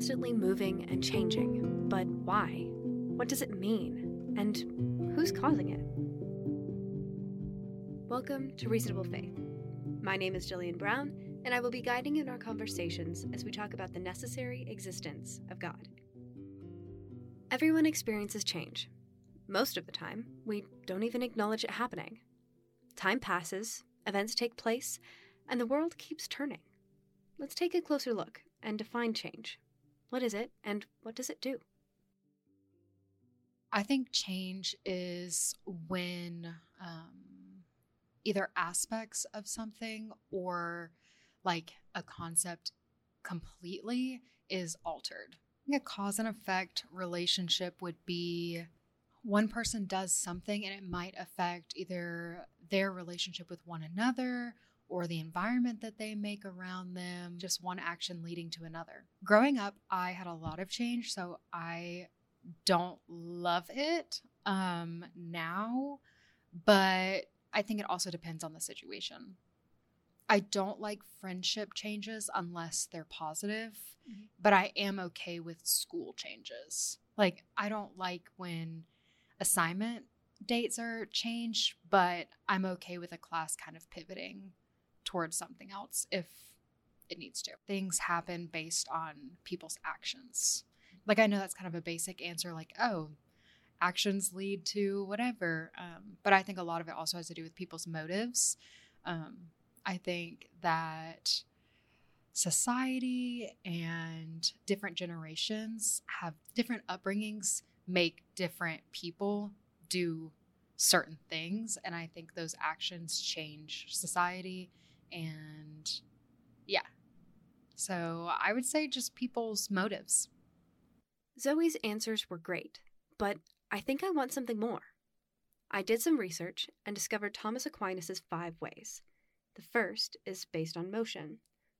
constantly moving and changing, but why? What does it mean? And who's causing it? Welcome to Reasonable Faith. My name is Jillian Brown, and I will be guiding you in our conversations as we talk about the necessary existence of God. Everyone experiences change. Most of the time, we don't even acknowledge it happening. Time passes, events take place, and the world keeps turning. Let's take a closer look and define change. What is it, and what does it do? I think change is when um, either aspects of something or like a concept completely is altered. A cause and effect relationship would be one person does something and it might affect either their relationship with one another or the environment that they make around them, just one action leading to another. Growing up, I had a lot of change, so I don't love it um, now, but I think it also depends on the situation. I don't like friendship changes unless they're positive, mm-hmm. but I am okay with school changes. Like, I don't like when assignment dates are changed, but I'm okay with a class kind of pivoting towards something else if it needs to. Things happen based on people's actions. Like, I know that's kind of a basic answer, like, oh, actions lead to whatever. Um, but I think a lot of it also has to do with people's motives. Um, I think that society and different generations have different upbringings, make different people do certain things. And I think those actions change society and yeah. So I would say just people's motives. Zoe's answers were great, but I think I want something more. I did some research and discovered Thomas Aquinas' five ways. The first is based on motion.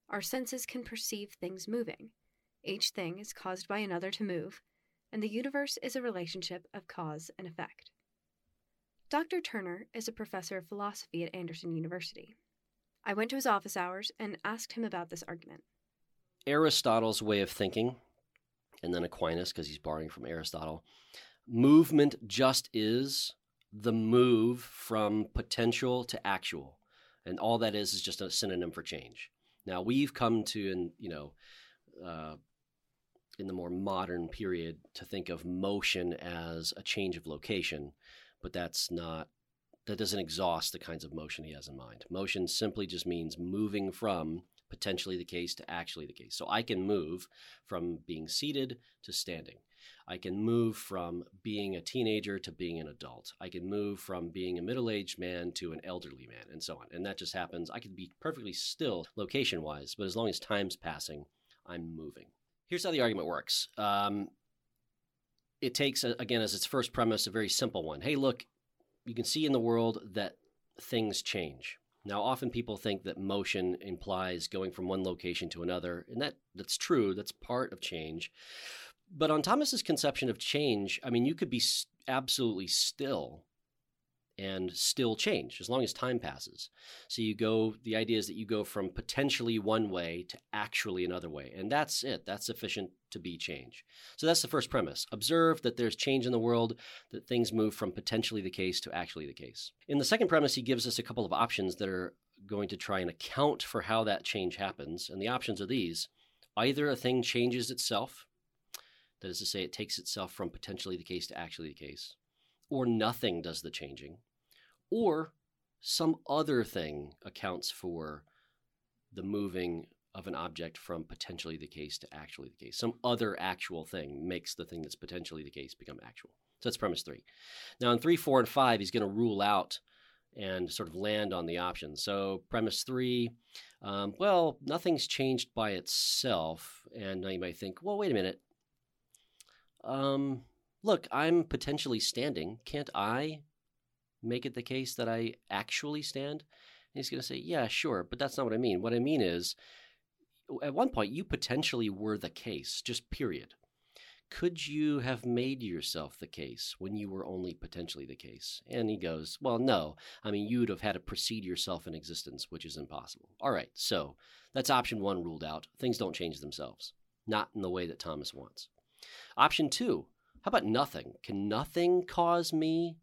Our senses can perceive things moving. Each thing is caused by another to move, and the universe is a relationship of cause and effect. Dr. Turner is a professor of philosophy at Anderson University. I went to his office hours and asked him about this argument. Aristotle's way of thinking, and then Aquinas, because he's borrowing from Aristotle, movement just is the move from potential to actual. And all that is is just a synonym for change. Now, we've come to, and you know, uh, in the more modern period, to think of motion as a change of location, but that's not that doesn't exhaust the kinds of motion he has in mind. Motion simply just means moving from potentially the case to actually the case. So I can move from being seated to standing. I can move from being a teenager to being an adult. I can move from being a middle aged man to an elderly man, and so on. And that just happens. I could be perfectly still location wise, but as long as time's passing, I'm moving. Here's how the argument works. Um, it takes, again, as its first premise, a very simple one. Hey, look, you can see in the world that things change. Now, often people think that motion implies going from one location to another, and that that's true. That's part of change. But on Thomas's conception of change, I mean, you could be absolutely still and still change as long as time passes. So you go, the idea is that you go from potentially one way to actually another way. And that's it. That's sufficient to be change. So that's the first premise. Observe that there's change in the world, that things move from potentially the case to actually the case. In the second premise, he gives us a couple of options that are going to try and account for how that change happens. And the options are these either a thing changes itself, that is to say, it takes itself from potentially the case to actually the case, or nothing does the changing or some other thing accounts for the moving of an object from potentially the case to actually the case. Some other actual thing makes the thing that's potentially the case become actual. So that's premise three. Now, in three, four, and five, he's going to rule out and sort of land on the options. So, premise three, um, well, nothing's changed by itself. And now you might think, well, wait a minute. Um, look, I'm potentially standing. Can't I make it the case that I actually stand? And he's going to say, yeah, sure, but that's not what I mean. What I mean is, at one point, you potentially were the case, just period. Could you have made yourself the case when you were only potentially the case? And he goes, Well, no. I mean, you'd have had to precede yourself in existence, which is impossible. All right, so that's option one ruled out. Things don't change themselves. not in the way that Thomas wants. Option two, how about nothing? Can nothing cause me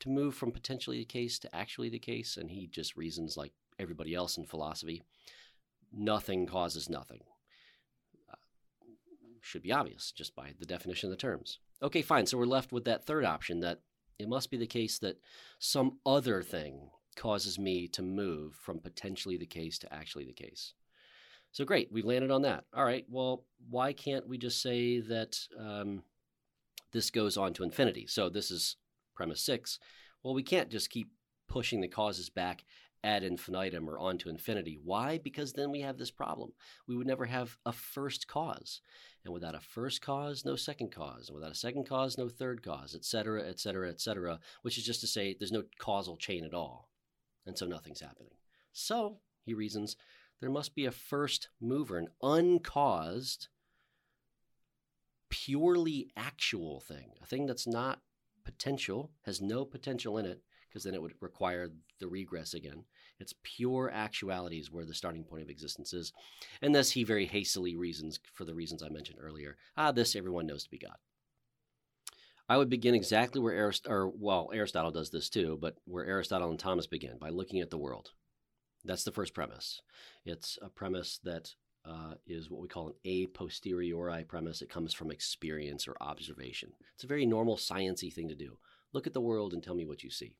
to move from potentially the case to actually the case? And he just reasons like everybody else in philosophy nothing causes nothing. Uh, should be obvious just by the definition of the terms. Okay, fine. So we're left with that third option that it must be the case that some other thing causes me to move from potentially the case to actually the case. So great, we've landed on that. All right, well, why can't we just say that um, this goes on to infinity? So this is premise six. Well, we can't just keep pushing the causes back ad infinitum or on to infinity. Why? Because then we have this problem. We would never have a first cause. And without a first cause, no second cause. And without a second cause, no third cause, et cetera, et cetera, et cetera, which is just to say there's no causal chain at all. And so nothing's happening. So, he reasons, there must be a first mover, an uncaused, purely actual thing, a thing that's not potential, has no potential in it, because then it would require the regress again. It's pure actualities where the starting point of existence is. And thus he very hastily reasons for the reasons I mentioned earlier. Ah, this everyone knows to be God. I would begin exactly where Aristotle, or well, Aristotle does this too, but where Aristotle and Thomas begin by looking at the world. That's the first premise. It's a premise that uh, is what we call an a posteriori premise. It comes from experience or observation. It's a very normal sciency thing to do. Look at the world and tell me what you see.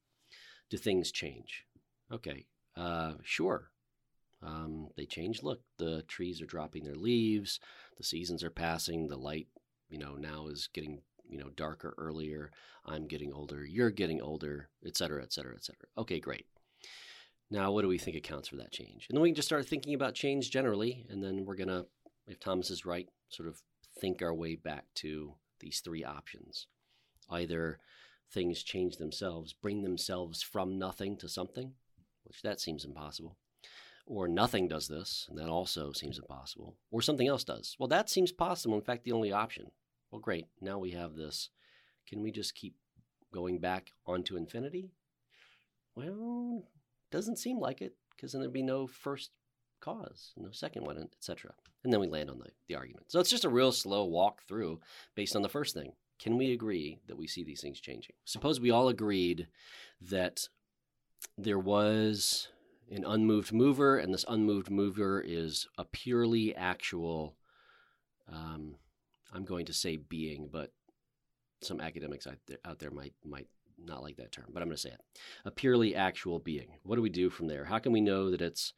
Do things change? Okay, uh, sure. Um, they change. Look, the trees are dropping their leaves. The seasons are passing. The light, you know, now is getting you know darker earlier. I'm getting older. You're getting older, et cetera, et cetera, et cetera. Okay, great. Now, what do we think accounts for that change? And then we can just start thinking about change generally, and then we're gonna, if Thomas is right, sort of think our way back to these three options. Either things change themselves, bring themselves from nothing to something, which that seems impossible. Or nothing does this, and that also seems impossible. Or something else does. Well, that seems possible. In fact, the only option. Well, great. Now we have this. Can we just keep going back onto infinity? Well, doesn't seem like it, because then there'd be no first cause, no second one, etc. And then we land on the, the argument. So it's just a real slow walk through based on the first thing. Can we agree that we see these things changing? Suppose we all agreed that there was an unmoved mover, and this unmoved mover is a purely actual, um, I'm going to say being, but some academics out there, out there might might not like that term, but I'm going to say it. A purely actual being. What do we do from there? How can we know that it's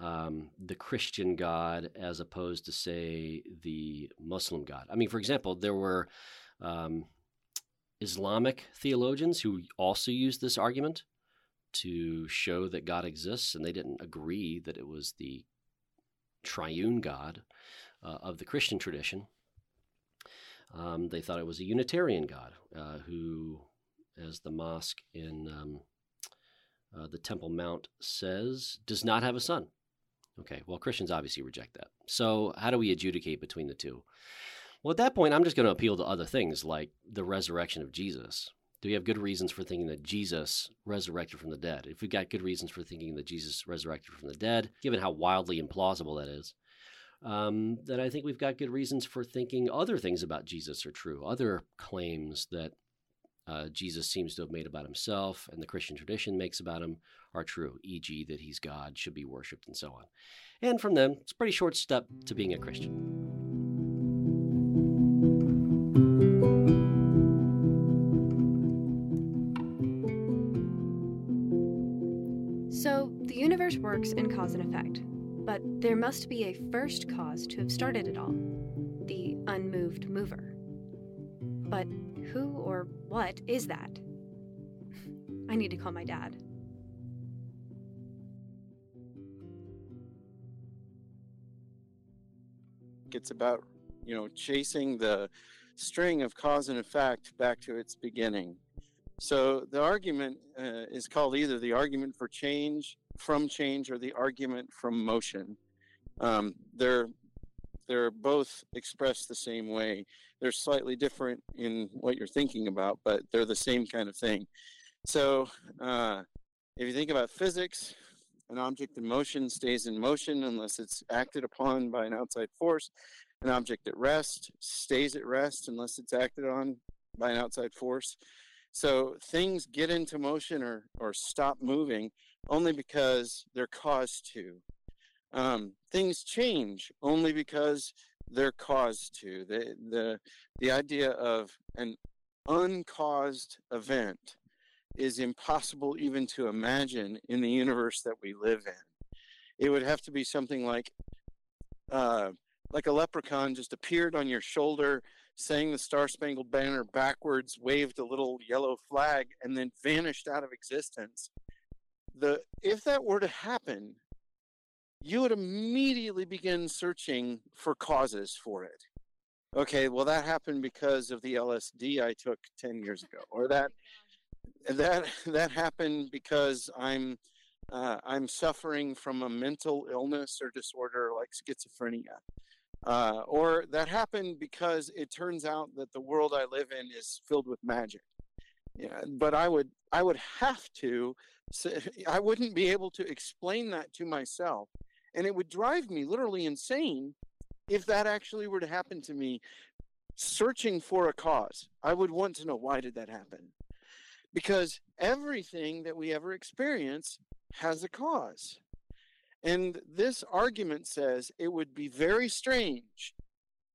um, the Christian God as opposed to, say, the Muslim God? I mean, for example, there were um, Islamic theologians who also used this argument to show that God exists, and they didn't agree that it was the triune God uh, of the Christian tradition. Um, they thought it was a Unitarian God uh, who as the mosque in um, uh, the Temple Mount says, does not have a son. Okay, well, Christians obviously reject that. So, how do we adjudicate between the two? Well, at that point, I'm just going to appeal to other things like the resurrection of Jesus. Do we have good reasons for thinking that Jesus resurrected from the dead? If we've got good reasons for thinking that Jesus resurrected from the dead, given how wildly implausible that is, um, then I think we've got good reasons for thinking other things about Jesus are true, other claims that uh, Jesus seems to have made about himself and the Christian tradition makes about him are true, e.g., that he's God, should be worshipped, and so on. And from them, it's a pretty short step to being a Christian. So, the universe works in cause and effect, but there must be a first cause to have started it all the unmoved mover. But who or what is that? I need to call my dad. It's about, you know, chasing the string of cause and effect back to its beginning. So the argument uh, is called either the argument for change from change or the argument from motion. Um, they're they're both expressed the same way. They're slightly different in what you're thinking about, but they're the same kind of thing. So uh, if you think about physics, an object in motion stays in motion unless it's acted upon by an outside force. An object at rest stays at rest unless it's acted on by an outside force. So things get into motion or, or stop moving only because they're caused to. Um, things change only because they're caused to. The, the, the idea of an uncaused event is impossible even to imagine in the universe that we live in. It would have to be something like uh, like a leprechaun just appeared on your shoulder, sang the Star Spangled Banner backwards, waved a little yellow flag, and then vanished out of existence. The if that were to happen, you would immediately begin searching for causes for it. Okay, well that happened because of the LSD I took 10 years ago or that that that happened because I'm uh, I'm suffering from a mental illness or disorder like schizophrenia. Uh, or that happened because it turns out that the world I live in is filled with magic. Yeah, but I would I would have to I wouldn't be able to explain that to myself and it would drive me literally insane if that actually were to happen to me searching for a cause. I would want to know why did that happen? Because everything that we ever experience has a cause. And this argument says it would be very strange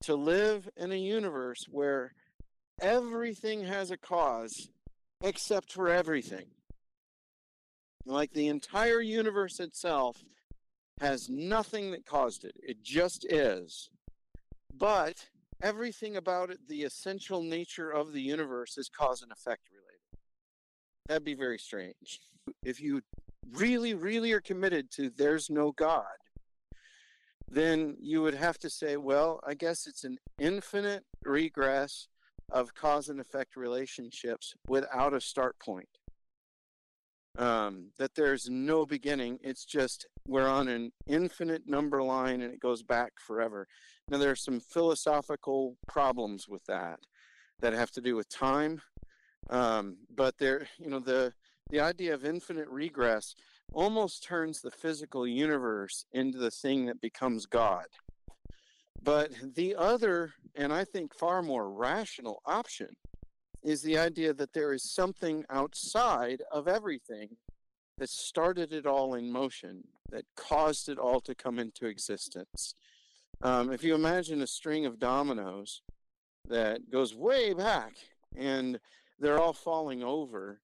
to live in a universe where everything has a cause except for everything. Like the entire universe itself has nothing that caused it, it just is. But everything about it, the essential nature of the universe, is cause and effect related. That'd be very strange. If you really, really are committed to there's no God, then you would have to say, well, I guess it's an infinite regress of cause and effect relationships without a start point um, that there's no beginning. It's just we're on an infinite number line and it goes back forever. Now, there are some philosophical problems with that that have to do with time. Um, but there, you know, the the idea of infinite regress almost turns the physical universe into the thing that becomes God. But the other, and I think far more rational option, is the idea that there is something outside of everything that started it all in motion, that caused it all to come into existence. Um, if you imagine a string of dominoes that goes way back and they're all falling over,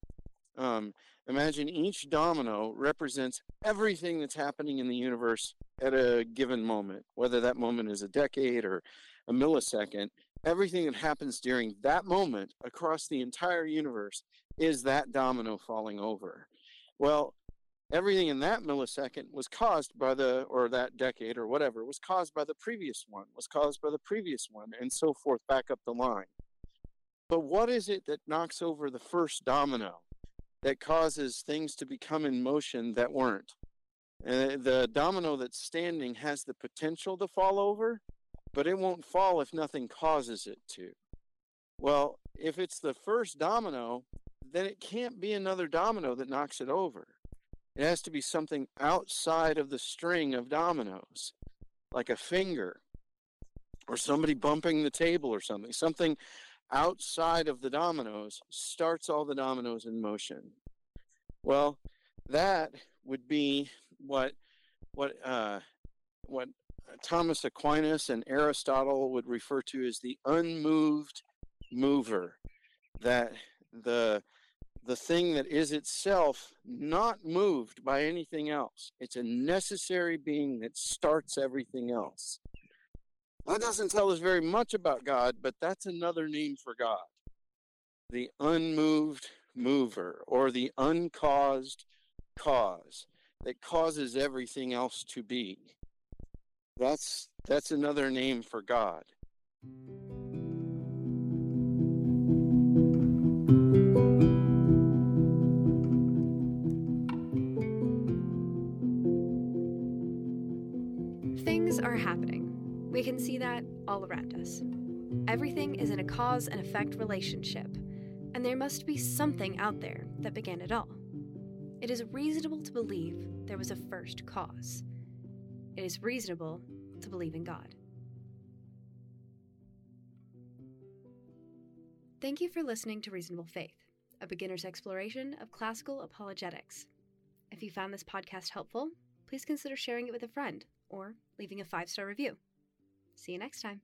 um, imagine each domino represents everything that's happening in the universe at a given moment, whether that moment is a decade or a millisecond everything that happens during that moment across the entire universe is that domino falling over. Well, everything in that millisecond was caused by the, or that decade or whatever, was caused by the previous one, was caused by the previous one, and so forth back up the line. But what is it that knocks over the first domino that causes things to become in motion that weren't? And the domino that's standing has the potential to fall over, but it won't fall if nothing causes it to. Well, if it's the first domino, then it can't be another domino that knocks it over. It has to be something outside of the string of dominoes, like a finger or somebody bumping the table or something. Something outside of the dominoes starts all the dominoes in motion. Well, that would be what what uh, Thomas Aquinas and Aristotle would refer to as the unmoved mover, that the the thing that is itself not moved by anything else. It's a necessary being that starts everything else. That doesn't tell us very much about God, but that's another name for God. The unmoved mover or the uncaused cause that causes everything else to be. That's that's another name for God. Things are happening. We can see that all around us. Everything is in a cause and effect relationship, and there must be something out there that began it all. It is reasonable to believe there was a first cause it is reasonable to believe in God. Thank you for listening to Reasonable Faith, a beginner's exploration of classical apologetics. If you found this podcast helpful, please consider sharing it with a friend or leaving a five star review. See you next time.